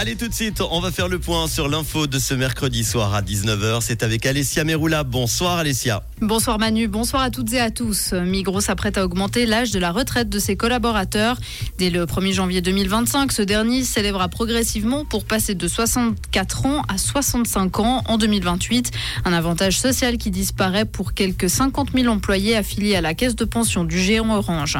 Allez tout de suite, on va faire le point sur l'info de ce mercredi soir à 19h. C'est avec Alessia Meroula. Bonsoir Alessia. Bonsoir Manu, bonsoir à toutes et à tous. Migros s'apprête à augmenter l'âge de la retraite de ses collaborateurs. Dès le 1er janvier 2025, ce dernier s'élèvera progressivement pour passer de 64 ans à 65 ans en 2028. Un avantage social qui disparaît pour quelques 50 000 employés affiliés à la caisse de pension du géant Orange.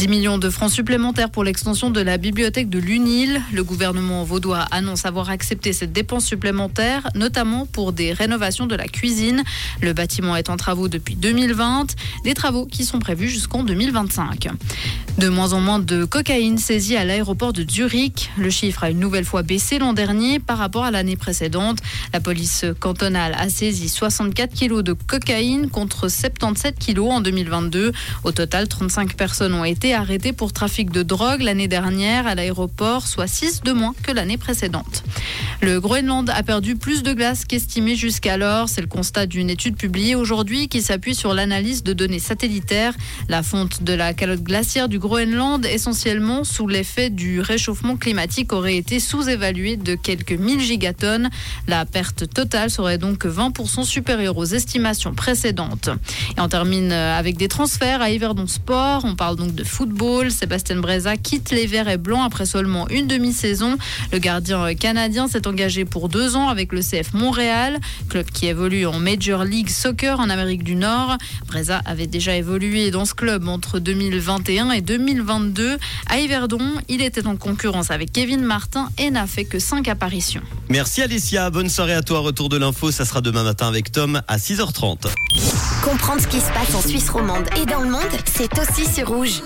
10 millions de francs supplémentaires pour l'extension de la bibliothèque de l'UNIL. Le gouvernement vaudois annonce avoir accepté cette dépense supplémentaire, notamment pour des rénovations de la cuisine. Le bâtiment est en travaux depuis 2020, des travaux qui sont prévus jusqu'en 2025. De moins en moins de cocaïne saisie à l'aéroport de Zurich. Le chiffre a une nouvelle fois baissé l'an dernier par rapport à l'année précédente. La police cantonale a saisi 64 kilos de cocaïne contre 77 kilos en 2022. Au total, 35 personnes ont été arrêtées pour trafic de drogue l'année dernière à l'aéroport, soit 6 de moins que l'année précédente. Le Groenland a perdu plus de glace qu'estimé jusqu'alors. C'est le constat d'une étude publiée aujourd'hui qui s'appuie sur l'analyse de données satellitaires. La fonte de la calotte glaciaire du Groenland, essentiellement sous l'effet du réchauffement climatique, aurait été sous-évaluée de quelques 1000 gigatonnes. La perte totale serait donc 20% supérieure aux estimations précédentes. Et on termine avec des transferts à Yverdon Sport. On parle donc de football. Sébastien Breza quitte les Verts et Blancs après seulement une demi-saison. Le gardien canadien s'est engagé pour deux ans avec le CF Montréal, club qui évolue en Major League Soccer en Amérique du Nord. Breza avait déjà évolué dans ce club entre 2021 et 2022. À Yverdon, il était en concurrence avec Kevin Martin et n'a fait que cinq apparitions. Merci Alessia, bonne soirée à toi. Retour de l'info, ça sera demain matin avec Tom à 6h30. Comprendre ce qui se passe en Suisse romande et dans le monde, c'est aussi sur rouge.